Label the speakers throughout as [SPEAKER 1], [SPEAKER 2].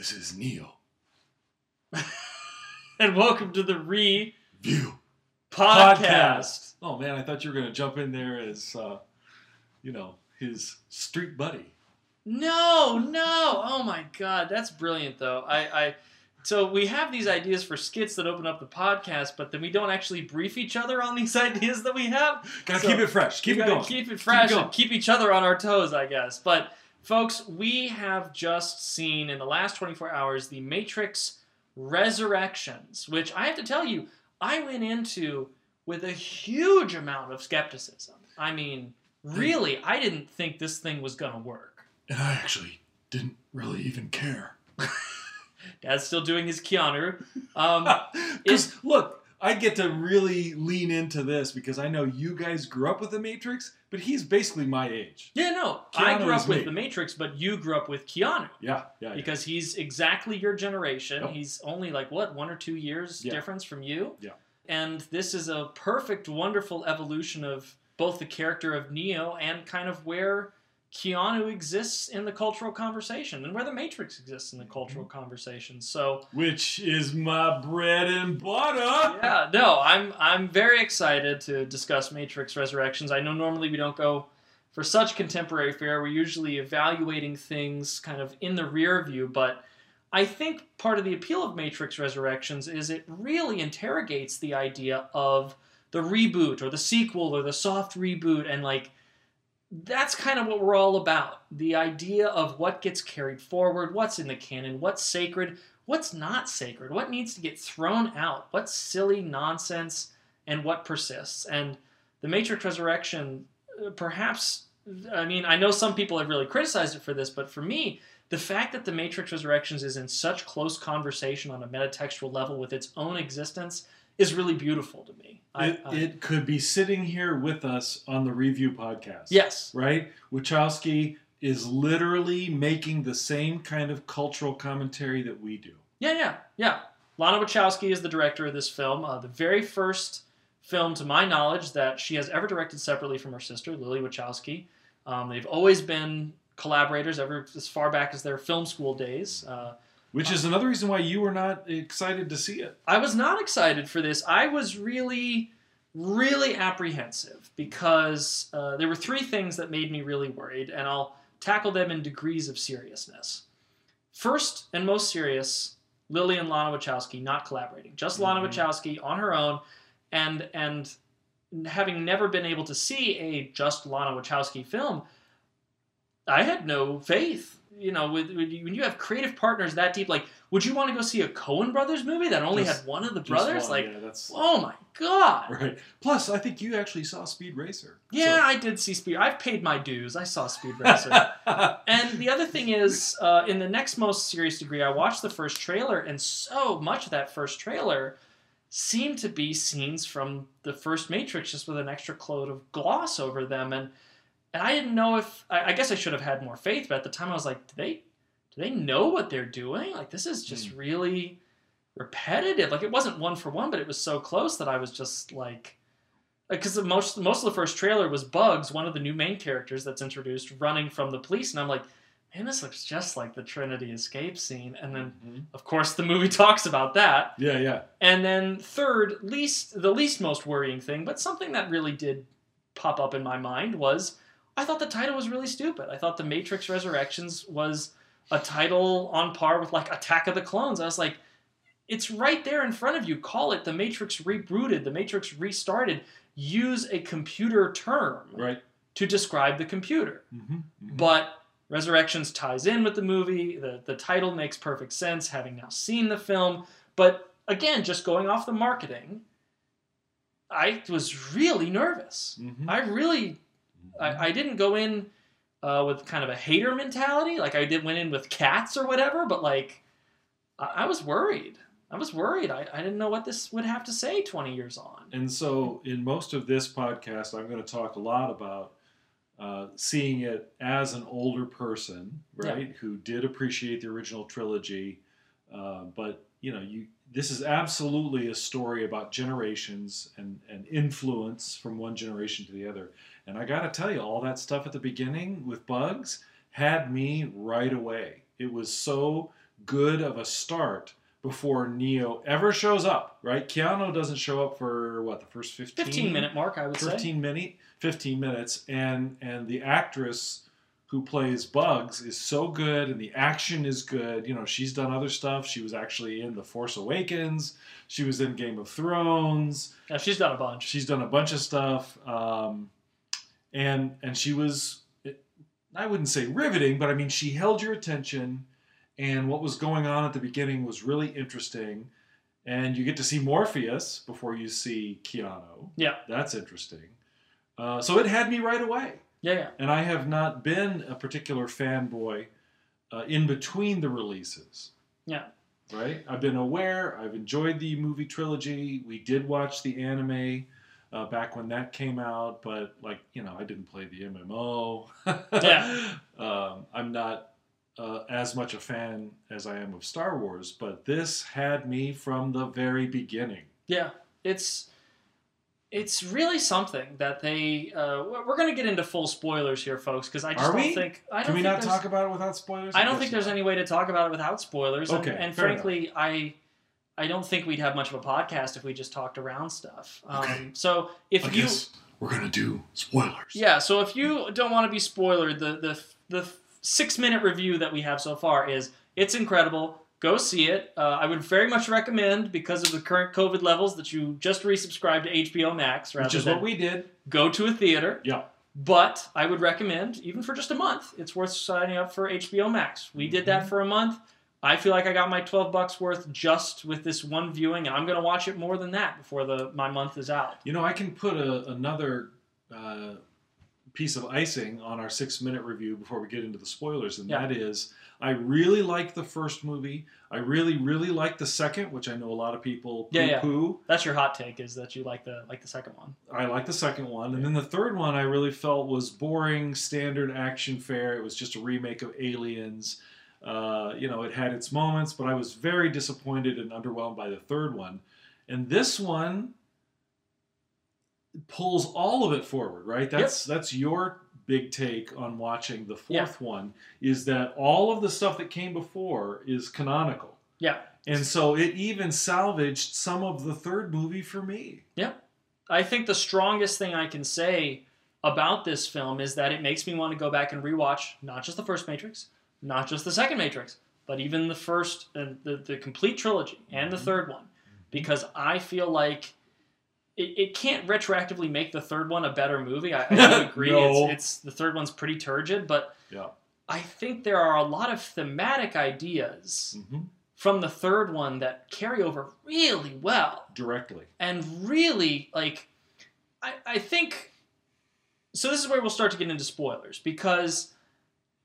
[SPEAKER 1] This is Neil.
[SPEAKER 2] and welcome to the Re
[SPEAKER 1] View.
[SPEAKER 2] Podcast.
[SPEAKER 1] Oh man, I thought you were gonna jump in there as, uh, you know, his street buddy.
[SPEAKER 2] No, no. Oh my god, that's brilliant though. I, I so we have these ideas for skits that open up the podcast, but then we don't actually brief each other on these ideas that we have.
[SPEAKER 1] Gotta
[SPEAKER 2] So,
[SPEAKER 1] keep it fresh. Keep it going.
[SPEAKER 2] Keep it fresh
[SPEAKER 1] going.
[SPEAKER 2] and keep each other on our toes, I guess. But folks, we have just seen in the last 24 hours the Matrix Resurrections, which I have to tell you, I went into with a huge amount of skepticism. I mean, really, I didn't think this thing was gonna work.
[SPEAKER 1] and I actually didn't really even care.
[SPEAKER 2] Dad's still doing his Keanu. Um,
[SPEAKER 1] Because look, I get to really lean into this because I know you guys grew up with the Matrix, but he's basically my age.
[SPEAKER 2] yeah, no, I grew up with
[SPEAKER 1] me.
[SPEAKER 2] The Matrix, but you grew up with Keanu.
[SPEAKER 1] Yeah, yeah. yeah.
[SPEAKER 2] because he's exactly your generation.
[SPEAKER 1] Yep.
[SPEAKER 2] He's only like what one or two years
[SPEAKER 1] Yeah.
[SPEAKER 2] difference from you.
[SPEAKER 1] Yeah.
[SPEAKER 2] And this is a perfect, wonderful evolution of both the character of Neo and kind of where Keanu exists in the cultural conversation and where the Matrix exists in the cultural
[SPEAKER 1] Mm-hmm.
[SPEAKER 2] conversation. So
[SPEAKER 1] Which is my bread and butter.
[SPEAKER 2] yeah, no, I'm I'm very excited to discuss Matrix Resurrections. I know normally we don't go for such contemporary fare. We're usually evaluating things kind of in the rear view, but I think part of the appeal of Matrix Resurrections is it really interrogates the idea of the reboot or the sequel or the soft reboot and like that's kind of what we're all about. The idea of what gets carried forward, what's in the canon, what's sacred, what's not sacred, what needs to get thrown out, what's silly nonsense, and what persists. And the Matrix Resurrection, uh, perhaps, I mean, I know some people have really criticized it for this, but for me, the fact that the Matrix Resurrections is in such close conversation on a metatextual level with its own existence is really beautiful to me. I-
[SPEAKER 1] It,
[SPEAKER 2] I-
[SPEAKER 1] it could be sitting here with us on the review podcast.
[SPEAKER 2] yes.
[SPEAKER 1] Right? Wachowski is literally making the same kind of cultural commentary that we do.
[SPEAKER 2] Yeah, yeah, yeah. Lana Wachowski is the director of this film. Uh, the very first film, to my knowledge, that she has ever directed separately from her sister, Lilly Wachowski. Um, they've always been collaborators ever as far back as their film school days. Uh,
[SPEAKER 1] Which is another reason why you were not excited to see it.
[SPEAKER 2] I was not excited for this. I was really, really apprehensive because uh, there were three things that made me really worried, and I'll tackle them in degrees of seriousness. First and most serious, Lilly and Lana Wachowski not collaborating, just Lana
[SPEAKER 1] Mhm.
[SPEAKER 2] Wachowski on her own, and and having never been able to see a just Lana Wachowski film, I had no faith. You know, with, when you have creative partners that deep, like, would you want to go see a Coen Brothers movie that only
[SPEAKER 1] Just-
[SPEAKER 2] had one of the brothers?
[SPEAKER 1] one,
[SPEAKER 2] Like,
[SPEAKER 1] yeah,
[SPEAKER 2] oh my god!
[SPEAKER 1] right. Plus, I think you actually saw Speed Racer.
[SPEAKER 2] Yeah, I did see Speed. I've paid my dues. I saw Speed Racer. And the other thing is, uh, in the next most serious degree, I watched the first trailer, and so much of that first trailer seemed to be scenes from the first Matrix, just with an extra coat of gloss over them, and and I didn't know if I, I guess I should have had more faith, but at the time I was like, do they do they know what they're doing? Like this is just really repetitive. Like it wasn't one for one, but it was so close that I was just like because most most of the first trailer was Bugs, one of the new main characters that's introduced, running from the police, and I'm like, man, this looks just like the Trinity escape scene. And then,
[SPEAKER 1] Mhm.
[SPEAKER 2] of course, the movie talks about that.
[SPEAKER 1] Yeah, yeah.
[SPEAKER 2] And then third, least the least most worrying thing, but something that really did pop up in my mind was I thought the title was really stupid. I thought The Matrix Resurrections was a title on par with like Attack of the Clones. I was like, it's right there in front of you. Call it The Matrix Rebooted, The Matrix Restarted. Use a computer term
[SPEAKER 1] Right.
[SPEAKER 2] to describe the computer.
[SPEAKER 1] hmm
[SPEAKER 2] But Resurrections ties in with the movie. The, the title makes perfect sense, having now seen the film. But again, just going off the marketing, I was really nervous.
[SPEAKER 1] hmm
[SPEAKER 2] I really, I, I didn't go in uh, with kind of a hater mentality. Like I did went in with cats or whatever, but like I, I was worried. I was worried. I, I didn't know what this would have to say 20 years on.
[SPEAKER 1] And so, in most of this podcast, I'm going to talk a lot about uh, seeing it as an older person, right, who did appreciate the original trilogy. Uh, but you know, you this is absolutely a story about generations and, and influence from one generation to the other. And I got to tell you, all that stuff at the beginning with bugs had me right away. It was so good of a start before Neo ever shows up, right? Keanu doesn't show up for what the first 15,
[SPEAKER 2] 15 minute mark, I would say.
[SPEAKER 1] 15 minute 15 minutes and and the actress who plays Bugs is so good and the action is good. You know, she's done other stuff. She was actually in The Force Awakens. She was in Game of Thrones.
[SPEAKER 2] Yeah, she's done a bunch.
[SPEAKER 1] She's done a bunch of stuff. Um, and and she was I wouldn't say riveting, but I mean she held your attention and what was going on at the beginning was really interesting. And you get to see Morpheus before you see Keanu.
[SPEAKER 2] Yeah.
[SPEAKER 1] That's interesting. Uh, so it had me right away.
[SPEAKER 2] Yeah, yeah.
[SPEAKER 1] And I have not been a particular fanboy uh, in between the releases.
[SPEAKER 2] Yeah.
[SPEAKER 1] Right? I've been aware. I've enjoyed the movie trilogy. We did watch the anime uh, back when that came out, but, like, you know, I didn't play the MMO.
[SPEAKER 2] Yeah.
[SPEAKER 1] um, I'm not uh, as much a fan as I am of Star Wars, but this had me from the very beginning.
[SPEAKER 2] Yeah, it's it's really something that they. Uh, we're going to get into full spoilers here, folks, because I just
[SPEAKER 1] Are
[SPEAKER 2] don't
[SPEAKER 1] we?
[SPEAKER 2] think. I don't
[SPEAKER 1] Can we
[SPEAKER 2] think
[SPEAKER 1] not talk about it without spoilers?
[SPEAKER 2] I don't think there's
[SPEAKER 1] not.
[SPEAKER 2] any way to talk about it without spoilers. And,
[SPEAKER 1] Okay,
[SPEAKER 2] and
[SPEAKER 1] fair
[SPEAKER 2] frankly, I I don't think we'd have much of a podcast if we just talked around stuff. Um,
[SPEAKER 1] Okay.
[SPEAKER 2] So if
[SPEAKER 1] I
[SPEAKER 2] you
[SPEAKER 1] we're gonna do spoilers.
[SPEAKER 2] yeah, so if you don't want to be spoiled, the the the six minute review that we have so far is it's incredible. Go see it. Uh, I would very much recommend because of the current COVID levels that you just resubscribe to HBO Max rather
[SPEAKER 1] which is what we did.
[SPEAKER 2] go to a theater.
[SPEAKER 1] Yeah.
[SPEAKER 2] But I would recommend, even for just a month, it's worth signing up for HBO Max. We did that
[SPEAKER 1] Mhm.
[SPEAKER 2] for a month. I feel like I got my 12 bucks worth just with this one viewing, and I'm going to watch it more than that before the my month is out.
[SPEAKER 1] You know, I can put a, another uh, piece of icing on our six minute review before we get into the spoilers, and
[SPEAKER 2] Yeah.
[SPEAKER 1] that is I really like the first movie. I really, really like the second, which I know a lot of people poo
[SPEAKER 2] Yeah, yeah. That's your hot take is that you like the like the second one.
[SPEAKER 1] I like the second one, and then the third one I really felt was boring, standard action fare. It was just a remake of Aliens. Uh, you know, it had its moments, but I was very disappointed and underwhelmed by the third one. And this one pulls all of it forward, right? That's that's your big take on watching the
[SPEAKER 2] Yeah.
[SPEAKER 1] fourth one is that all of the stuff that came before is canonical.
[SPEAKER 2] Yeah.
[SPEAKER 1] And so it even salvaged some of the third movie for me. Yeah.
[SPEAKER 2] I think the strongest thing I can say about this film is that it makes me want to go back and rewatch not just the first Matrix, not just the second Matrix, but even the first and the, the complete trilogy and the
[SPEAKER 1] Mhm.
[SPEAKER 2] third one, because I feel like it, it can't retroactively make the third one a better movie. I, I agree.
[SPEAKER 1] No.
[SPEAKER 2] It's, it's the third one's pretty turgid, but
[SPEAKER 1] Yeah.
[SPEAKER 2] I think there are a lot of thematic ideas
[SPEAKER 1] hmm
[SPEAKER 2] from the third one that carry over really well
[SPEAKER 1] Directly.
[SPEAKER 2] and really like I, I think so this is where we'll start to get into spoilers because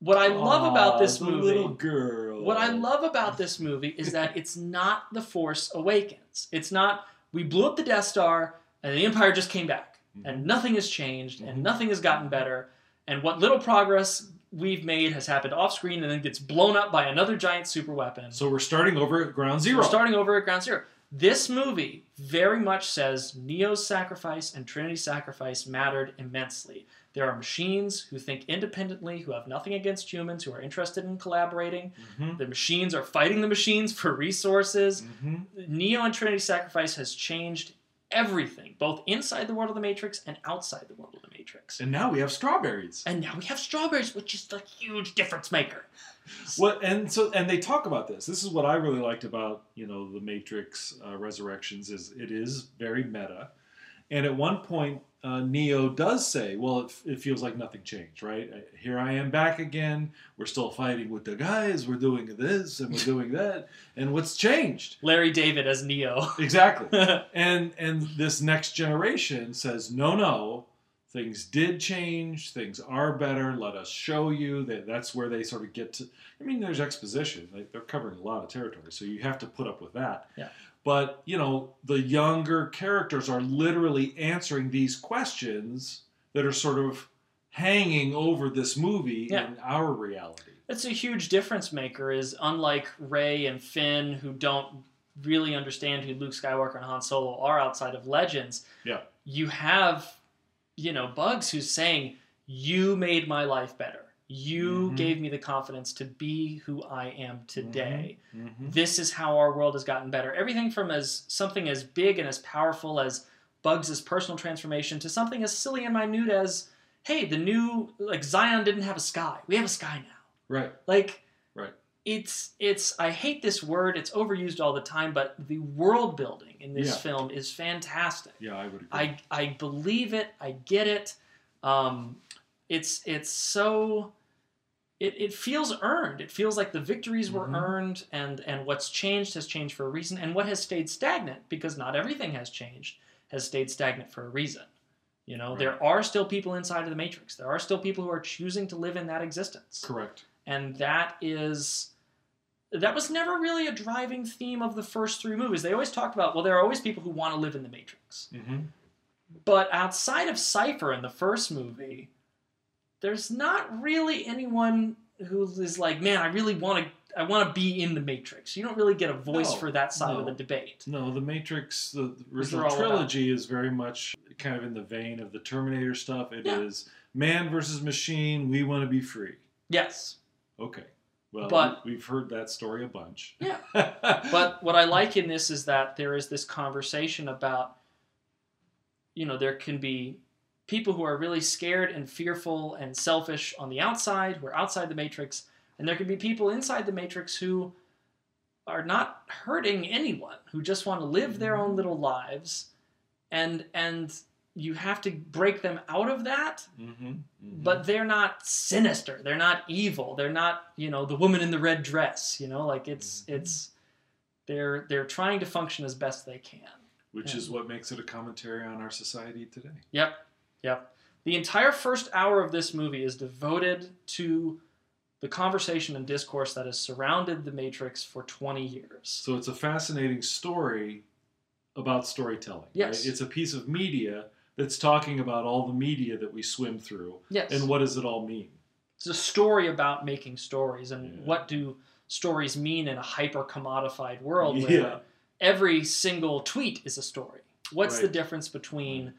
[SPEAKER 2] what i love about this movie
[SPEAKER 1] little girl.
[SPEAKER 2] what i love about this movie is that it's not the force awakens it's not we blew up the death star and the empire just came back and mm-hmm. nothing has changed and mm-hmm. nothing has gotten better and what little progress we've made has happened off screen and then gets blown up by another giant super weapon
[SPEAKER 1] So we're starting over at ground zero.
[SPEAKER 2] we're starting over at ground zero. This movie very much says Neo's sacrifice and Trinity's sacrifice mattered immensely. There are machines who think independently, who have nothing against humans, who are interested in collaborating.
[SPEAKER 1] Mhm.
[SPEAKER 2] The machines are fighting the machines for resources.
[SPEAKER 1] Mhm.
[SPEAKER 2] Neo and Trinity's sacrifice has changed everything, both inside the world of the Matrix and outside the world of the Matrix.
[SPEAKER 1] And now we have strawberries.
[SPEAKER 2] And now we have strawberries, which is the huge difference maker.
[SPEAKER 1] What and so and they talk about this. This is what I really liked about you know the Matrix uh, Resurrections is it is very meta, and at one point uh, Neo does say, "Well, it, it feels like nothing changed, right? Uh, Here I am back again. We're still fighting with the guys. We're doing this and we're doing that, and what's changed
[SPEAKER 2] Larry David as Neo.
[SPEAKER 1] exactly?" and and this next generation says, "No, no." Things did change. Things are better. Let us show you that. That's where they sort of get to. I mean, there's exposition. Like, they're covering a lot of territory, so you have to put up with that.
[SPEAKER 2] Yeah.
[SPEAKER 1] But you know, the younger characters are literally answering these questions that are sort of hanging over this movie
[SPEAKER 2] Yeah.
[SPEAKER 1] in our reality.
[SPEAKER 2] That's a huge difference maker. Is unlike Rey and Finn, who don't really understand who Luke Skywalker and Han Solo are outside of Legends.
[SPEAKER 1] Yeah.
[SPEAKER 2] You have, you know, Bugs who's saying, "You made my life better. You
[SPEAKER 1] Mhm.
[SPEAKER 2] gave me the confidence to be who I am today.
[SPEAKER 1] Mhm.
[SPEAKER 2] This is how our world has gotten better. Everything from as something as big and as powerful as Bugs' personal transformation to something as silly and minute as, hey, the new like Zion didn't have a sky. We have a sky now.
[SPEAKER 1] Right.
[SPEAKER 2] Like
[SPEAKER 1] Right.
[SPEAKER 2] it's it's I hate this word, it's overused all the time, but the world building in this
[SPEAKER 1] Yeah.
[SPEAKER 2] film is fantastic.
[SPEAKER 1] Yeah, I would agree.
[SPEAKER 2] I I believe it. I get it. Um, it's it's so. It, it feels earned. It feels like the victories were
[SPEAKER 1] Mhm.
[SPEAKER 2] earned, and and what's changed has changed for a reason, and what has stayed stagnant because not everything has changed has stayed stagnant for a reason. You know,
[SPEAKER 1] Right.
[SPEAKER 2] there are still people inside of the matrix. There are still people who are choosing to live in that existence
[SPEAKER 1] Correct.
[SPEAKER 2] and that is that was never really a driving theme of the first three movies. They always talked about well, there are always people who want to live in the Matrix,
[SPEAKER 1] hmm
[SPEAKER 2] but outside of Cypher in the first movie, there's not really anyone who is like, man, I really want to. I want to be in the Matrix. You don't really get a voice
[SPEAKER 1] No,
[SPEAKER 2] for that side of the debate.
[SPEAKER 1] No, the Matrix, the, the original
[SPEAKER 2] all about.
[SPEAKER 1] trilogy is very much kind of in the vein of the Terminator stuff. It is
[SPEAKER 2] Yeah.
[SPEAKER 1] man versus machine. We want to be free.
[SPEAKER 2] Yes,
[SPEAKER 1] Okay. Well,
[SPEAKER 2] But-
[SPEAKER 1] we- we've heard that story a bunch.
[SPEAKER 2] Yeah.
[SPEAKER 1] but
[SPEAKER 2] what I like in this is that there is this conversation about, you know, there can be people who are really scared and fearful and selfish on the outside, who are outside the matrix, and there can be people inside the matrix who are not hurting anyone, who just want to live their own little lives, and and you have to break them out of that
[SPEAKER 1] hmm
[SPEAKER 2] but they're not sinister they're not evil they're not you know the woman in the red dress you know like it's
[SPEAKER 1] Mhm.
[SPEAKER 2] it's they're they're trying to function as best they can.
[SPEAKER 1] Which is what makes it a commentary on our society today.
[SPEAKER 2] yep yep the entire first hour of this movie is devoted to the conversation and discourse that has surrounded the matrix for 20 years
[SPEAKER 1] So it's a fascinating story about storytelling.
[SPEAKER 2] Yes.
[SPEAKER 1] Right? It's a piece of media that's talking about all the media that we swim through
[SPEAKER 2] yes
[SPEAKER 1] and what does it all mean.
[SPEAKER 2] it's a story about making stories and
[SPEAKER 1] Yeah.
[SPEAKER 2] what do stories mean in a hyper commodified world where
[SPEAKER 1] Yeah.
[SPEAKER 2] every single tweet is a story. What's the difference between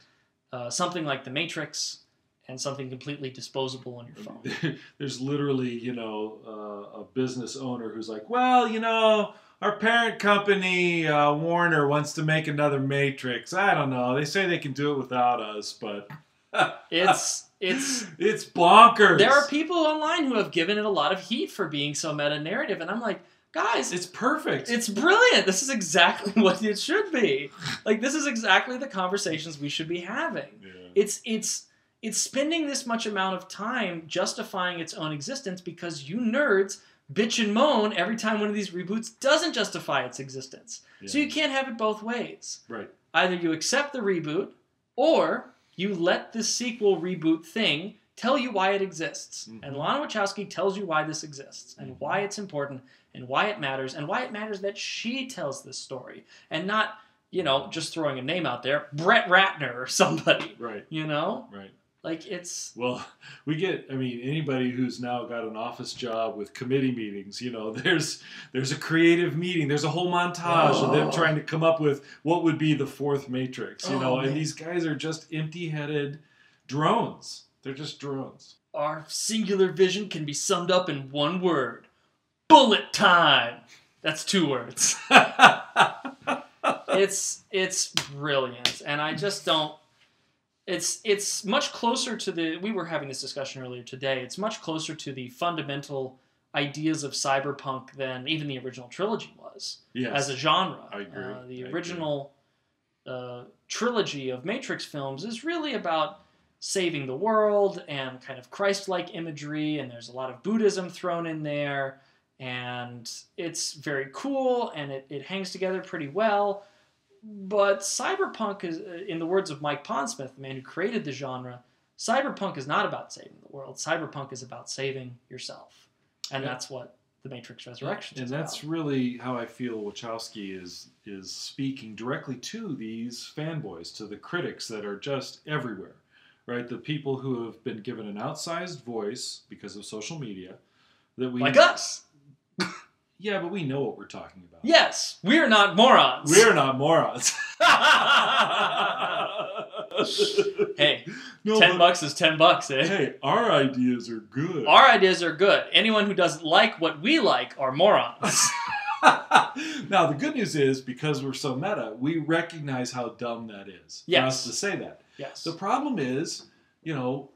[SPEAKER 2] uh, something like The Matrix and something completely disposable on your phone?
[SPEAKER 1] There's literally, you know, uh, a business owner who's like, well, you know, our parent company, uh, Warner, wants to make another Matrix. I don't know. They say they can do it without us, but
[SPEAKER 2] It's it's
[SPEAKER 1] it's bonkers.
[SPEAKER 2] there are people online who have given it a lot of heat for being so meta narrative, and I'm like, guys,
[SPEAKER 1] It's perfect.
[SPEAKER 2] It's brilliant. This is exactly what it should be. Like this is exactly the conversations we should be having.
[SPEAKER 1] Yeah.
[SPEAKER 2] It's it's it's spending this much amount of time justifying its own existence because you nerds bitch and moan every time one of these reboots doesn't justify its existence. So you can't have it both ways.
[SPEAKER 1] Right.
[SPEAKER 2] Either you accept the reboot or you let the sequel reboot thing tell you why it exists.
[SPEAKER 1] Mhm.
[SPEAKER 2] And Lana Wachowski tells you why this exists and
[SPEAKER 1] Mhm.
[SPEAKER 2] why it's important and why it matters and why it matters that she tells this story and not, you know, just throwing a name out there, Brett Ratner or somebody,
[SPEAKER 1] Right.
[SPEAKER 2] you know?
[SPEAKER 1] Right.
[SPEAKER 2] Like it's
[SPEAKER 1] Well, we get. I mean, anybody who's now got an office job with committee meetings, you know, there's there's a creative meeting. There's a whole montage of them
[SPEAKER 2] Oh.
[SPEAKER 1] trying to come up with what would be the fourth Matrix. You
[SPEAKER 2] Oh,
[SPEAKER 1] know,
[SPEAKER 2] man.
[SPEAKER 1] and these guys are just empty-headed drones. They're just drones.
[SPEAKER 2] our singular vision can be summed up in one word. Bullet time. That's two words. it's it's brilliant and i just don't it's it's much closer to the we were having this discussion earlier today it's much closer to the fundamental ideas of cyberpunk than even the original trilogy was
[SPEAKER 1] yes.
[SPEAKER 2] as a genre
[SPEAKER 1] I agree.
[SPEAKER 2] Uh, the
[SPEAKER 1] I agree.
[SPEAKER 2] original uh, trilogy of matrix films is really about saving the world and kind of christ-like imagery and there's a lot of buddhism thrown in there and it's very cool and it, it hangs together pretty well but cyberpunk is uh, in the words of mike pondsmith the man who created the genre cyberpunk is not about saving the world cyberpunk is about saving yourself and
[SPEAKER 1] Yeah.
[SPEAKER 2] that's what the matrix resurrection is.
[SPEAKER 1] and that's
[SPEAKER 2] about.
[SPEAKER 1] really how I feel Wachowski is is speaking directly to these fanboys, to the critics that are just everywhere, right? The people who have been given an outsized voice because of social media. That we
[SPEAKER 2] like us
[SPEAKER 1] yeah, but we know what we're talking about.
[SPEAKER 2] yes we're not morons
[SPEAKER 1] we're not morons.
[SPEAKER 2] hey
[SPEAKER 1] No,
[SPEAKER 2] ten bucks is ten bucks, eh?
[SPEAKER 1] Hey, our ideas are good.
[SPEAKER 2] Our ideas are good. Anyone who doesn't like what we like are morons.
[SPEAKER 1] now the good news is because we're so meta, we recognize how dumb that is. For
[SPEAKER 2] Yes.
[SPEAKER 1] us to say that.
[SPEAKER 2] yes.
[SPEAKER 1] The problem is, you know,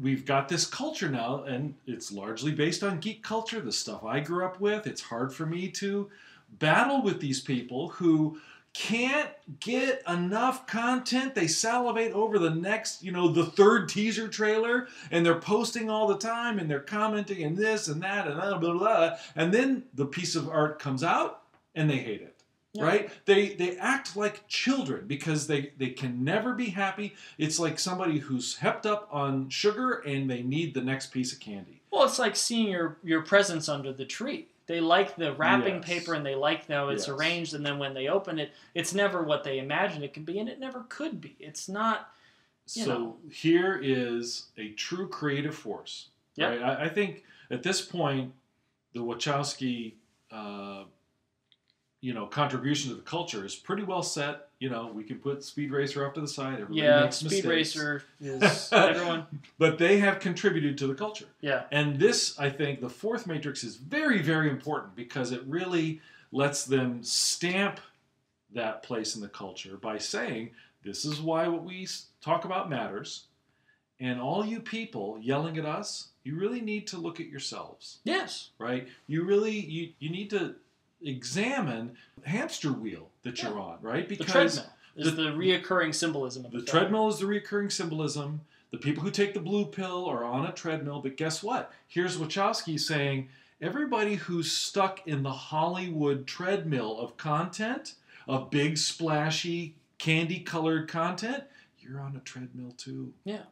[SPEAKER 1] we've got this culture now, and it's largely based on geek culture, the stuff I grew up with. It's hard for me to battle with these people who can't get enough content. They salivate over the next, you know, the third teaser trailer, and they're posting all the time, and they're commenting and this and that and blah blah blah. And then the piece of art comes out, and they hate it
[SPEAKER 2] Yeah.
[SPEAKER 1] right they they act like children because they they can never be happy it's like somebody who's hepped up on sugar and they need the next piece of candy
[SPEAKER 2] Well, it's like seeing your your presents under the tree. They like the wrapping
[SPEAKER 1] Yes.
[SPEAKER 2] paper and they like how it's
[SPEAKER 1] Yes.
[SPEAKER 2] arranged, and then when they open it, it's never what they imagined it could be, and it never could be. It's not.
[SPEAKER 1] So
[SPEAKER 2] know.
[SPEAKER 1] here is a true creative force
[SPEAKER 2] Yep.
[SPEAKER 1] right I, I think at this point the wachowski uh, you know contribution to the culture is pretty well set you know we can put speed racer off to the side everybody
[SPEAKER 2] yeah,
[SPEAKER 1] makes
[SPEAKER 2] Speed
[SPEAKER 1] mistakes.
[SPEAKER 2] Racer is everyone.
[SPEAKER 1] but they have contributed to the culture
[SPEAKER 2] Yeah,
[SPEAKER 1] And this, I think, the fourth matrix is very, very important because it really lets them stamp that place in the culture by saying, this is why what we talk about matters. And all you people yelling at us, you really need to look at yourselves,
[SPEAKER 2] yes,
[SPEAKER 1] right? You really, you, you need to examine the hamster wheel that you're on, right?
[SPEAKER 2] the
[SPEAKER 1] Because
[SPEAKER 2] treadmill is the, reoccurring symbolism of the,
[SPEAKER 1] the treadmill is the recurring symbolism. The people who take the blue pill are on a treadmill, but guess what? Here's Wachowski saying everybody who's stuck in the Hollywood treadmill of content, of big, splashy, candy colored content, you're on a treadmill too.
[SPEAKER 2] Yeah.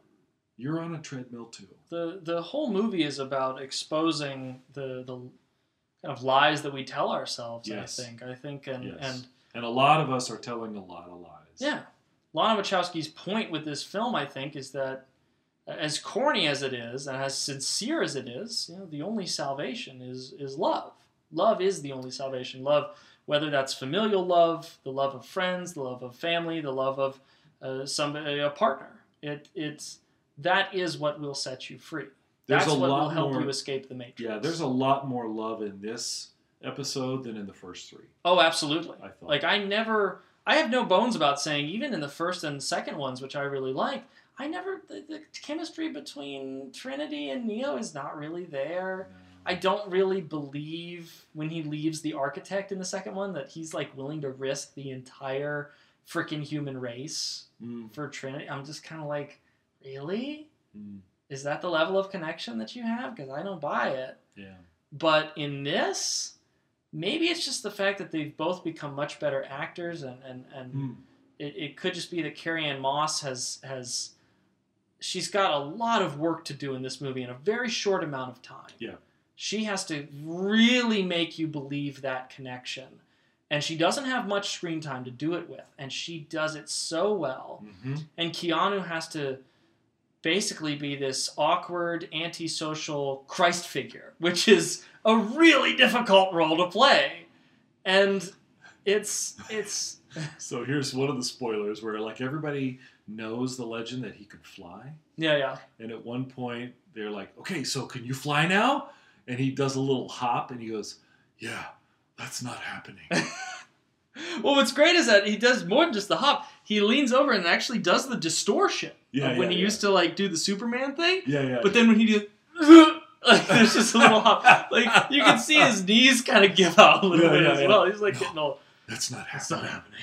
[SPEAKER 1] You're on a treadmill too.
[SPEAKER 2] the the whole movie is about exposing the the of lies that we tell ourselves.
[SPEAKER 1] Yes.
[SPEAKER 2] I think. I think, and
[SPEAKER 1] Yes.
[SPEAKER 2] and
[SPEAKER 1] And a lot of us are telling a lot of lies.
[SPEAKER 2] yeah, Lana Wachowski's point with this film, I think, is that as corny as it is and as sincere as it is, you know, the only salvation is is love. Love is the only salvation. Love, whether that's familial love, the love of friends, the love of family, the love of uh, somebody, a partner. It it's that is what will set you free.
[SPEAKER 1] There's
[SPEAKER 2] That's
[SPEAKER 1] a
[SPEAKER 2] what will help
[SPEAKER 1] more.
[SPEAKER 2] you escape the matrix.
[SPEAKER 1] Yeah, there's a lot more love in this episode than in the first three.
[SPEAKER 2] Oh, absolutely.
[SPEAKER 1] I thought.
[SPEAKER 2] Like I never, I have no bones about saying even in the first and second ones, which I really liked, I never the, the chemistry between Trinity and Neo is not really there. I don't really believe when he leaves the architect in the second one that he's like willing to risk the entire freaking human race
[SPEAKER 1] Mm,
[SPEAKER 2] for Trinity. I'm just kind of like, really?
[SPEAKER 1] mm,
[SPEAKER 2] Is that the level of connection that you have? Because I don't buy it.
[SPEAKER 1] yeah.
[SPEAKER 2] But in this, maybe it's just the fact that they've both become much better actors, and and, and
[SPEAKER 1] Mm.
[SPEAKER 2] it, it could just be that Carrie-Anne Moss has has she's got a lot of work to do in this movie in a very short amount of time.
[SPEAKER 1] Yeah.
[SPEAKER 2] She has to really make you believe that connection. And she doesn't have much screen time to do it with, and she does it so well
[SPEAKER 1] Mhm.
[SPEAKER 2] and Keanu has to basically be this awkward, antisocial Christ figure, which is a really difficult role to play. And it's it's
[SPEAKER 1] So here's one of the spoilers where like everybody knows the legend that he could fly,
[SPEAKER 2] yeah yeah
[SPEAKER 1] and at one point they're like, "Okay, so can you fly now?" And he does a little hop, and he goes, "Yeah, that's not happening."
[SPEAKER 2] well, what's great is that he does more than just the hop. He leans over and actually does the distortion
[SPEAKER 1] Yeah,
[SPEAKER 2] when
[SPEAKER 1] yeah,
[SPEAKER 2] he
[SPEAKER 1] yeah.
[SPEAKER 2] used to like do the Superman thing.
[SPEAKER 1] yeah, yeah.
[SPEAKER 2] But then when he did, like there's just a little hop. Like you can see his knees kind of give out a little
[SPEAKER 1] Yeah,
[SPEAKER 2] bit
[SPEAKER 1] yeah,
[SPEAKER 2] as well. He's like
[SPEAKER 1] No.
[SPEAKER 2] getting all.
[SPEAKER 1] that's not
[SPEAKER 2] It's
[SPEAKER 1] happening.
[SPEAKER 2] not happening.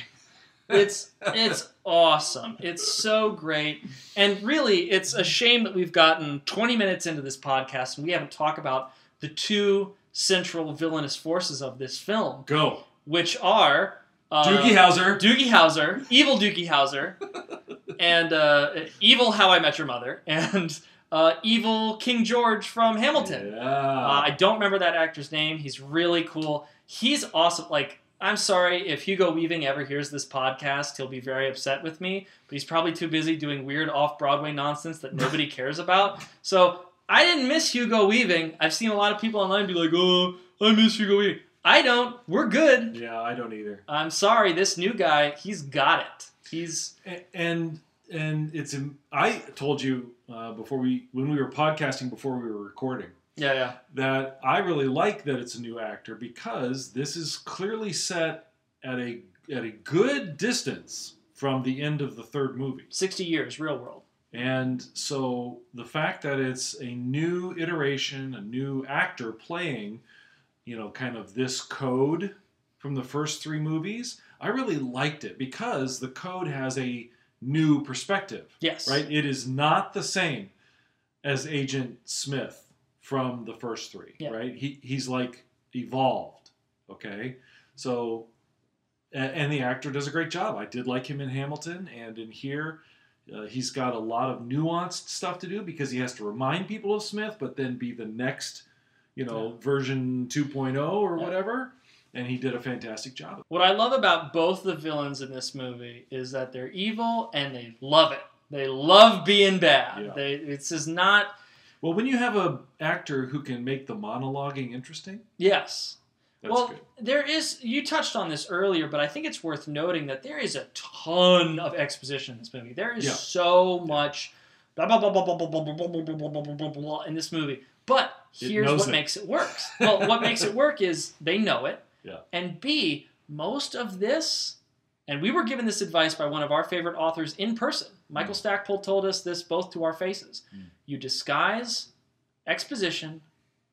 [SPEAKER 2] It's it's awesome. It's so great. And really, it's a shame that we've gotten 20 minutes into this podcast and we haven't talked about the two central villainous forces of this film,
[SPEAKER 1] Go,
[SPEAKER 2] which are uh,
[SPEAKER 1] Doogie Howser.
[SPEAKER 2] Doogie Howser, evil Doogie Howser, and uh, evil How I Met Your Mother, and uh, evil King George from Hamilton.
[SPEAKER 1] Yeah.
[SPEAKER 2] Uh, I don't remember that actor's name. He's really cool. He's awesome. Like, I'm sorry if Hugo Weaving ever hears this podcast, he'll be very upset with me. But he's probably too busy doing weird off Broadway nonsense that nobody cares about. So I didn't miss Hugo Weaving. I've seen a lot of people online be like, "Oh, I miss Hugo Weaving." I don't. We're good.
[SPEAKER 1] yeah, I don't either.
[SPEAKER 2] I'm sorry. This new guy, he's got it. He's
[SPEAKER 1] And and it's I told you uh, before we when we were podcasting before we were recording
[SPEAKER 2] Yeah, yeah.
[SPEAKER 1] that I really like that it's a new actor because this is clearly set at a at a good distance from the end of the third movie.
[SPEAKER 2] 60 years, real world.
[SPEAKER 1] And so the fact that it's a new iteration, a new actor playing, you know, kind of this code from the first three movies, I really liked it because the code has a new perspective,
[SPEAKER 2] Yes.
[SPEAKER 1] right? It is not the same as Agent Smith from the first three,
[SPEAKER 2] Yeah.
[SPEAKER 1] right? He, he's like evolved, okay? So, a- and the actor does a great job. I did like him in Hamilton and in here. Uh, he's got a lot of nuanced stuff to do because he has to remind people of Smith, but then be the next, you know, version 2.0 or
[SPEAKER 2] Yeah.
[SPEAKER 1] whatever. And he did a fantastic job.
[SPEAKER 2] What I love about both the villains in this movie is that they're evil and they love it. They love being bad.
[SPEAKER 1] Yeah.
[SPEAKER 2] They it's just not
[SPEAKER 1] Well, when you have a actor who can make the monologuing interesting,
[SPEAKER 2] yes. well,
[SPEAKER 1] good.
[SPEAKER 2] there is you touched on this earlier, but I think it's worth noting that there is a ton of exposition in this movie. There is
[SPEAKER 1] Yeah.
[SPEAKER 2] so much blah blah blah blah blah blah blah blah blah blah blah blah blah blah blah in this movie. But here's what
[SPEAKER 1] it.
[SPEAKER 2] makes it work. Well, what makes it work is they know it.
[SPEAKER 1] Yeah.
[SPEAKER 2] And B, most of this, and we were given this advice by one of our favorite authors in person. Michael Stackpole told us this both to our faces.
[SPEAKER 1] Mm.
[SPEAKER 2] You disguise exposition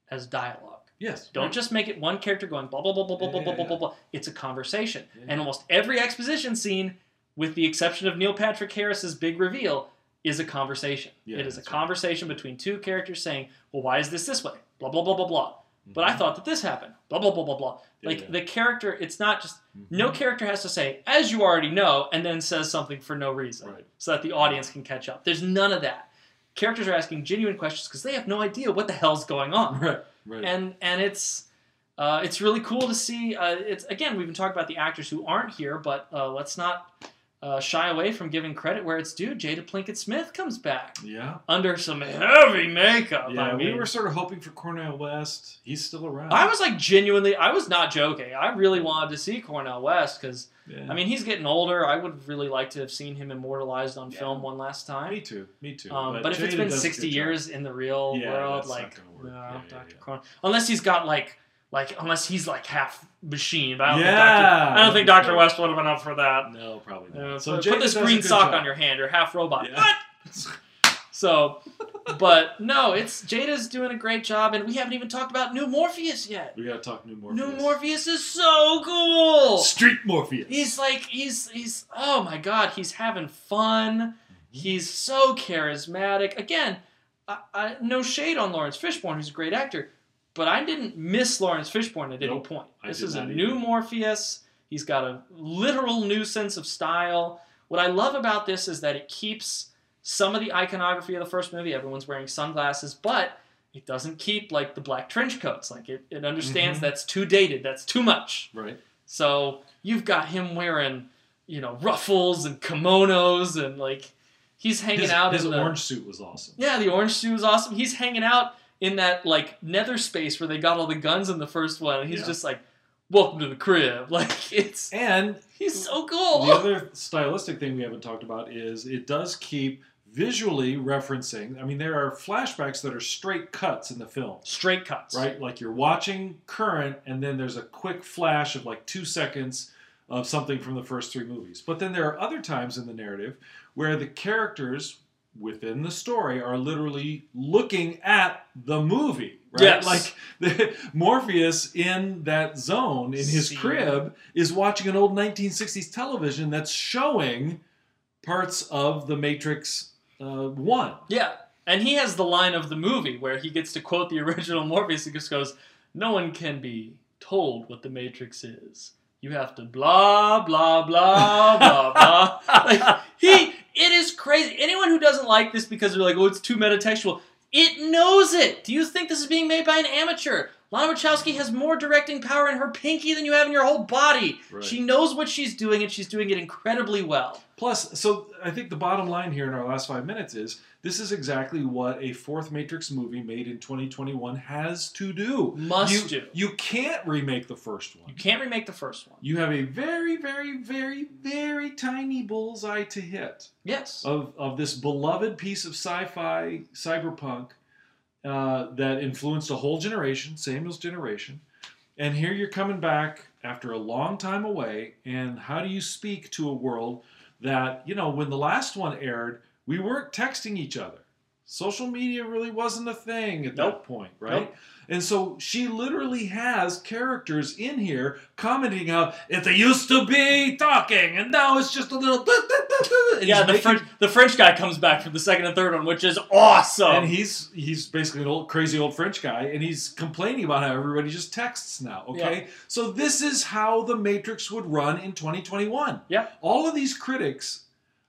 [SPEAKER 2] as dialogue.
[SPEAKER 1] Yes.
[SPEAKER 2] Don't
[SPEAKER 1] right.
[SPEAKER 2] just make it one character going blah blah blah blah blah
[SPEAKER 1] Yeah,
[SPEAKER 2] blah blah blah
[SPEAKER 1] yeah.
[SPEAKER 2] blah blah. It's a conversation.
[SPEAKER 1] Yeah.
[SPEAKER 2] And almost every exposition scene, with the exception of Neil Patrick Harris's big reveal, is a conversation. It is a
[SPEAKER 1] that's right.
[SPEAKER 2] conversation between two characters saying, "Well, why is this this way?" Blah blah blah blah blah. But I
[SPEAKER 1] Mhm.
[SPEAKER 2] thought that this happened. Blah blah blah blah blah.
[SPEAKER 1] Yeah,
[SPEAKER 2] Like
[SPEAKER 1] yeah.
[SPEAKER 2] the character, it's not just
[SPEAKER 1] Mhm.
[SPEAKER 2] no character has to say, "As you already know," and then says something for no reason,
[SPEAKER 1] Right.
[SPEAKER 2] so that the audience can catch up. There's none of that. Characters are asking genuine questions because they have no idea what the hell's going on
[SPEAKER 1] Right. Right.
[SPEAKER 2] and and it's uh, it's really cool to see. Uh, it's again, we've been talking about the actors who aren't here, but uh, let's not uh, shy away from giving credit where it's due. Jada Pinkett Smith comes back
[SPEAKER 1] yeah.
[SPEAKER 2] under some heavy makeup.
[SPEAKER 1] Yeah.
[SPEAKER 2] I
[SPEAKER 1] we were sort of hoping for Cornel West. He's still around.
[SPEAKER 2] I was like genuinely, I was not joking. I really wanted to see Cornel West because
[SPEAKER 1] Yeah.
[SPEAKER 2] I mean he's getting older. I would really like to have seen him immortalized on
[SPEAKER 1] Yeah.
[SPEAKER 2] film one last time.
[SPEAKER 1] me too. Me too.
[SPEAKER 2] Um, but, if it's been 60
[SPEAKER 1] good job.
[SPEAKER 2] years in the real world, like, no, Dr.
[SPEAKER 1] yeah.
[SPEAKER 2] Corn- unless he's got like, like unless he's like half machine. But I don't think Dr. I don't think Dr. West would have been up for that.
[SPEAKER 1] No, probably
[SPEAKER 2] Uh,
[SPEAKER 1] not.
[SPEAKER 2] so
[SPEAKER 1] Jada
[SPEAKER 2] put this green sock
[SPEAKER 1] job.
[SPEAKER 2] on your hand. You're half robot.
[SPEAKER 1] Yeah.
[SPEAKER 2] What? So, but no, it's Jada's doing a great job, and we haven't even talked about New Morpheus yet.
[SPEAKER 1] We gotta talk New Morpheus.
[SPEAKER 2] New Morpheus is so cool.
[SPEAKER 1] Street Morpheus.
[SPEAKER 2] He's like he's he's oh my god, he's having fun. He's so charismatic. Again, I, I, no shade on Laurence Fishburne, who's a great actor, but I didn't miss Laurence Fishburne at any point. This is a
[SPEAKER 1] not
[SPEAKER 2] new
[SPEAKER 1] either.
[SPEAKER 2] Morpheus. He's got a literal new sense of style. What I love about this is that it keeps some of the iconography of the first movie. Everyone's wearing sunglasses, but it doesn't keep like the black trench coats. Like it, it understands
[SPEAKER 1] Mhm.
[SPEAKER 2] that's too dated. That's too much.
[SPEAKER 1] right.
[SPEAKER 2] So you've got him wearing, you know, ruffles and kimonos and like he's hanging
[SPEAKER 1] His,
[SPEAKER 2] out
[SPEAKER 1] his
[SPEAKER 2] in the
[SPEAKER 1] orange suit was awesome.
[SPEAKER 2] yeah the orange suit was awesome. He's hanging out in that like nether space where they got all the guns in the first one, and he's
[SPEAKER 1] Yeah.
[SPEAKER 2] just like, "Welcome to the crib." Like it's
[SPEAKER 1] And
[SPEAKER 2] he's so cool.
[SPEAKER 1] the other stylistic thing we haven't talked about is it does keep visually referencing. I mean, there are flashbacks that are straight cuts in the film.
[SPEAKER 2] Straight cuts.
[SPEAKER 1] right? Like you're watching current, and then there's a quick flash of like two seconds of something from the first three movies. But then there are other times in the narrative where the characters within the story are literally looking at the movie, right?
[SPEAKER 2] Yes.
[SPEAKER 1] Like the, Morpheus in that zone in his
[SPEAKER 2] See.
[SPEAKER 1] crib is watching an old 1960s television that's showing parts of the Matrix uh, One.
[SPEAKER 2] Yeah, and he has the line of the movie where he gets to quote the original Morpheus. He just goes, "No one can be told what the Matrix is. You have to blah blah blah blah blah." Like he, it is crazy. Anyone who doesn't like this because they're like, "Oh, it's too metatextual," it knows it. Do you think this is being made by an amateur? Lana Wachowski has more directing power in her pinky than you have in your whole body.
[SPEAKER 1] Right.
[SPEAKER 2] She knows what she's doing, and she's doing it incredibly well.
[SPEAKER 1] Plus, so I think the bottom line here in our last five minutes is this is exactly what a fourth Matrix movie made in 2021 has to do.
[SPEAKER 2] Must
[SPEAKER 1] you,
[SPEAKER 2] do.
[SPEAKER 1] You can't remake the first one.
[SPEAKER 2] You can't remake the first one.
[SPEAKER 1] You have a very, very, very, very tiny bullseye to hit
[SPEAKER 2] Yes.
[SPEAKER 1] of, of this beloved piece of sci-fi cyberpunk uh, that influenced a whole generation, Samuel's generation. And here you're coming back after a long time away, and how do you speak to a world that, you know, when the last one aired, we weren't texting each other. Social media really wasn't a thing at that point, right?
[SPEAKER 2] Nope.
[SPEAKER 1] And so she literally has characters in here commenting out, if they used to be talking, and now it's just a little.
[SPEAKER 2] Yeah, the
[SPEAKER 1] making-
[SPEAKER 2] French the French guy comes back from the second and third one, which is awesome.
[SPEAKER 1] and he's he's basically an old crazy old French guy, and he's complaining about how everybody just texts now. Okay, so this is how the Matrix would run in 2021.
[SPEAKER 2] Yeah.
[SPEAKER 1] all of these critics,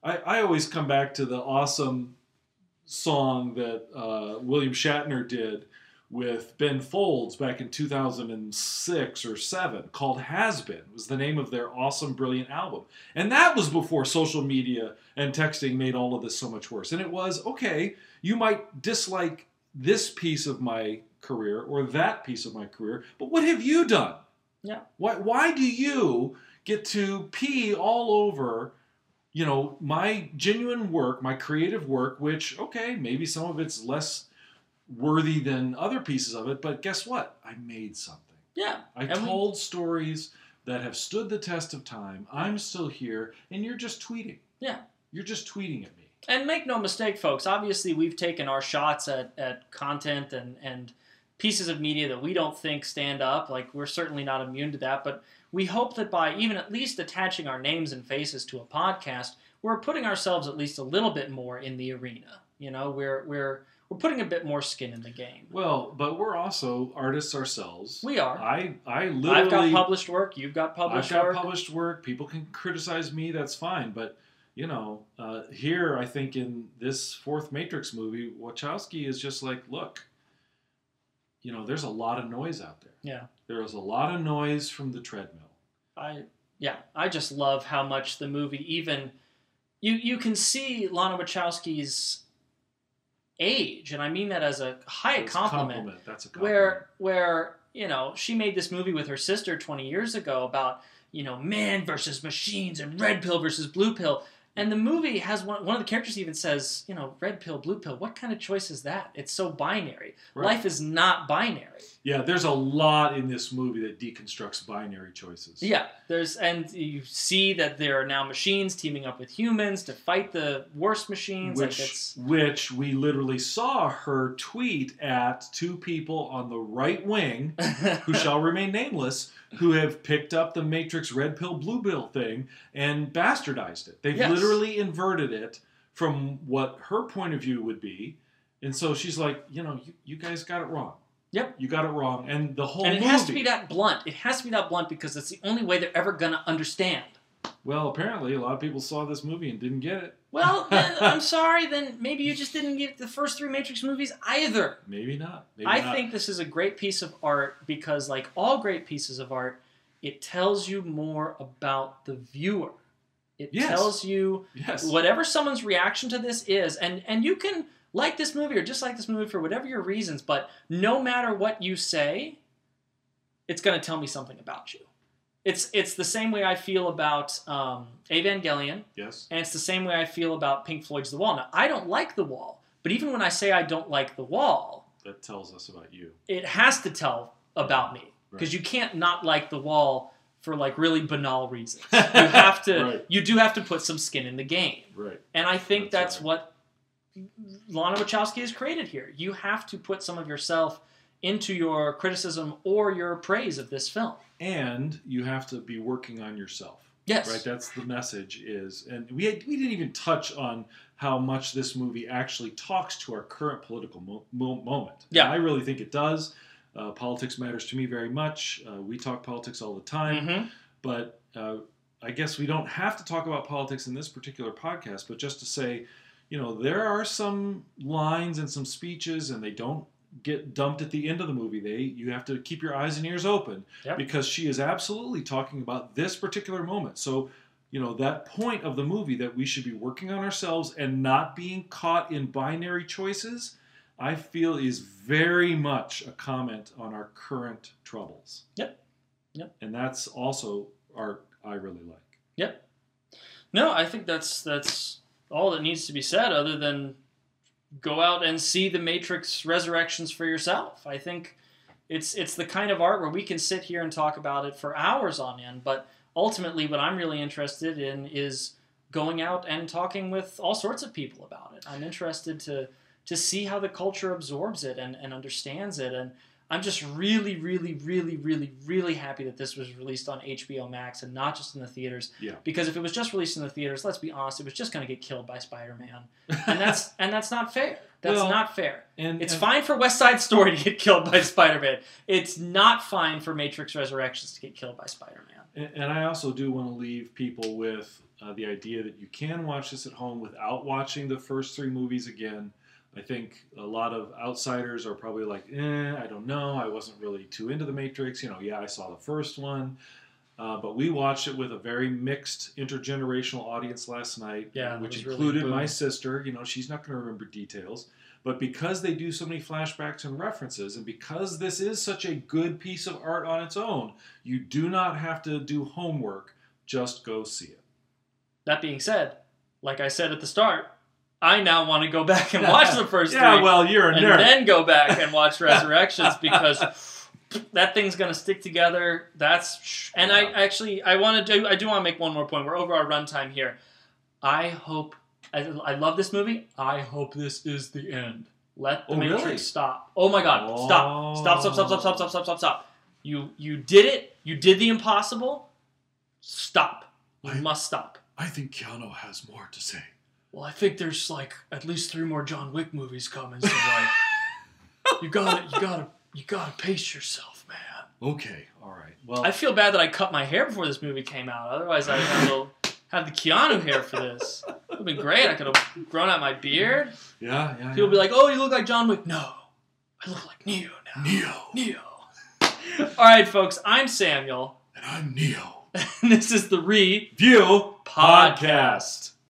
[SPEAKER 1] I, I always come back to the awesome song that uh, William Shatner did with Ben Folds back in 2006 or 7 called Has Been was the name of their awesome brilliant album. And that was before social media and texting made all of this so much worse. And it was okay, you might dislike this piece of my career or that piece of my career, but what have you done?
[SPEAKER 2] Yeah.
[SPEAKER 1] Why why do you get to pee all over you know my genuine work, my creative work, which okay, maybe some of it's less worthy than other pieces of it, but guess what? I made something.
[SPEAKER 2] yeah.
[SPEAKER 1] I
[SPEAKER 2] And we-
[SPEAKER 1] told stories that have stood the test of time. I'm still here, and you're just tweeting.
[SPEAKER 2] Yeah.
[SPEAKER 1] You're just tweeting at me.
[SPEAKER 2] And make no mistake, folks, obviously we've taken our shots at, at content and, and pieces of media that we don't think stand up. Like, we're certainly not immune to that, but we hope that by even at least attaching our names and faces to a podcast, we're putting ourselves at least a little bit more in the arena. You know, we're, we're, we're putting a bit more skin in the game.
[SPEAKER 1] Well, but we're also artists ourselves.
[SPEAKER 2] We are.
[SPEAKER 1] I I literally
[SPEAKER 2] I've got published work, you've got published
[SPEAKER 1] I've got
[SPEAKER 2] work.
[SPEAKER 1] published work. People can criticize me. That's fine. But you know, uh, here I think in this fourth Matrix movie, Wachowski is just like, look, you know, there's a lot of noise out there.
[SPEAKER 2] Yeah.
[SPEAKER 1] There is a lot of noise from the treadmill.
[SPEAKER 2] I yeah, I just love how much the movie even you you can see Lana Wachowski's age, and I mean that as a high
[SPEAKER 1] It's a
[SPEAKER 2] compliment.
[SPEAKER 1] That's a compliment.
[SPEAKER 2] Where where you know she made this movie with her sister 20 years ago about you know man versus machines and red pill versus blue pill. And the movie has one, one of the characters even says, you know, red pill, blue pill. What kind of choice is that? It's so binary.
[SPEAKER 1] Right.
[SPEAKER 2] Life is not binary.
[SPEAKER 1] Yeah, there's a lot in this movie that deconstructs binary choices.
[SPEAKER 2] Yeah, there's and you see that there are now machines teaming up with humans to fight the worst machines.
[SPEAKER 1] Which,
[SPEAKER 2] like it's
[SPEAKER 1] which we literally saw her tweet at two people on the right wing who shall remain nameless, who have picked up the Matrix red pill, blue pill thing and bastardized it. They've
[SPEAKER 2] Yes.
[SPEAKER 1] literally inverted it from what her point of view would be. And so she's like, you know, you, you guys got it wrong.
[SPEAKER 2] Yep.
[SPEAKER 1] You got it wrong. And the whole
[SPEAKER 2] and it
[SPEAKER 1] movie.
[SPEAKER 2] has to be that blunt. It has to be that blunt because it's the only way they're ever gonna understand.
[SPEAKER 1] Well, apparently a lot of people saw this movie and didn't get it.
[SPEAKER 2] Well, then, I'm sorry. Then maybe you just didn't get the first three Matrix movies either.
[SPEAKER 1] Maybe not. Maybe
[SPEAKER 2] I
[SPEAKER 1] not.
[SPEAKER 2] think this is a great piece of art because, like all great pieces of art, it tells you more about the viewer. It
[SPEAKER 1] Yes.
[SPEAKER 2] tells you
[SPEAKER 1] Yes.
[SPEAKER 2] whatever someone's reaction to this is and and you can like this movie or dislike this movie for whatever your reasons but no matter what you say it's going to tell me something about you it's it's the same way i feel about um, evangelion
[SPEAKER 1] Yes.
[SPEAKER 2] and it's the same way i feel about pink floyd's the wall now i don't like the wall but even when i say i don't like the wall
[SPEAKER 1] That tells us about you.
[SPEAKER 2] it has to tell about me because
[SPEAKER 1] Right.
[SPEAKER 2] you can't not like the wall for like really banal reasons you have to
[SPEAKER 1] Right.
[SPEAKER 2] you do have to put some skin in the game
[SPEAKER 1] Right.
[SPEAKER 2] and I think
[SPEAKER 1] That's
[SPEAKER 2] that's,
[SPEAKER 1] right.
[SPEAKER 2] what Lana Wachowski has created here. You have to put some of yourself into your criticism or your praise of this film.
[SPEAKER 1] And you have to be working on yourself.
[SPEAKER 2] Yes.
[SPEAKER 1] Right, that's the message is, and we had, we didn't even touch on how much this movie actually talks to our current political mo- mo- moment. And
[SPEAKER 2] Yeah.
[SPEAKER 1] I really think it does. Uh, politics matters to me very much. Uh, we talk politics all the time,
[SPEAKER 2] Mhm.
[SPEAKER 1] but uh, I guess we don't have to talk about politics in this particular podcast. But just to say, you know, there are some lines and some speeches, and they don't get dumped at the end of the movie. They you have to keep your eyes and ears open
[SPEAKER 2] Yep.
[SPEAKER 1] because she is absolutely talking about this particular moment. So, you know, that point of the movie that we should be working on ourselves and not being caught in binary choices, I feel is very much a comment on our current troubles.
[SPEAKER 2] Yep. Yep.
[SPEAKER 1] And that's also art I really like. Yep.
[SPEAKER 2] No, I think that's that's all that needs to be said, other than go out and see the Matrix Resurrections for yourself. I think it's it's the kind of art where we can sit here and talk about it for hours on end, but ultimately, what I'm really interested in is going out and talking with all sorts of people about it. I'm interested to to see how the culture absorbs it and, and understands it and I'm just really, really, really, really, really happy that this was released on HBO Max and not just in the theaters.
[SPEAKER 1] Yeah.
[SPEAKER 2] Because if it was just released in the theaters, let's be honest, it was just going to get killed by Spider-Man, and that's and that's not fair. That's
[SPEAKER 1] Well,
[SPEAKER 2] not fair.
[SPEAKER 1] And
[SPEAKER 2] It's
[SPEAKER 1] and-
[SPEAKER 2] fine for West Side Story to get killed by Spider-Man. It's not fine for Matrix Resurrections to get killed by Spider-Man.
[SPEAKER 1] And, and I also do want to leave people with uh, the idea that you can watch this at home without watching the first three movies again. I think a lot of outsiders are probably like, eh, I don't know. I wasn't really too into the Matrix. You know, yeah, I saw the first one. Uh, but we watched it with a very mixed intergenerational audience last night,
[SPEAKER 2] Yeah,
[SPEAKER 1] which
[SPEAKER 2] was really
[SPEAKER 1] included my sister. You know, she's not going to remember details. But because they do so many flashbacks and references, and because this is such a good piece of art on its own, you do not have to do homework. Just go see it.
[SPEAKER 2] That being said, like I said at the start, I now want to go back and watch the first
[SPEAKER 1] yeah,
[SPEAKER 2] three.
[SPEAKER 1] well, you're a
[SPEAKER 2] and
[SPEAKER 1] nerd.
[SPEAKER 2] then go back and watch Resurrections because that thing's gonna stick together. That's and I actually I want to do I do want to make one more point. We're over our runtime here. I hope I, I love this movie. I hope this is the end. Let the
[SPEAKER 1] Oh,
[SPEAKER 2] Matrix
[SPEAKER 1] really?
[SPEAKER 2] stop. Oh my God! Stop! Stop! Stop! Stop! Stop! Stop! Stop! Stop! Stop! Stop! You you did it. You did the impossible. Stop. You
[SPEAKER 1] I-
[SPEAKER 2] must stop.
[SPEAKER 1] I think Keanu has more to say.
[SPEAKER 2] Well, I think there's like at least three more John Wick movies coming. So like, you gotta, you gotta, you gotta pace yourself, man.
[SPEAKER 1] Okay, all right. Well,
[SPEAKER 2] I feel bad that I cut my hair before this movie came out. Otherwise, I would have, have the Keanu hair for this. It would have been great. I could have grown out my beard.
[SPEAKER 1] yeah, yeah.
[SPEAKER 2] People would be like, "Oh, you look like John Wick." No, I look like Neo now.
[SPEAKER 1] Neo,
[SPEAKER 2] Neo. All right, folks. I'm Samuel,
[SPEAKER 1] and I'm Neo.
[SPEAKER 2] and this is the Re
[SPEAKER 1] View
[SPEAKER 2] Podcast.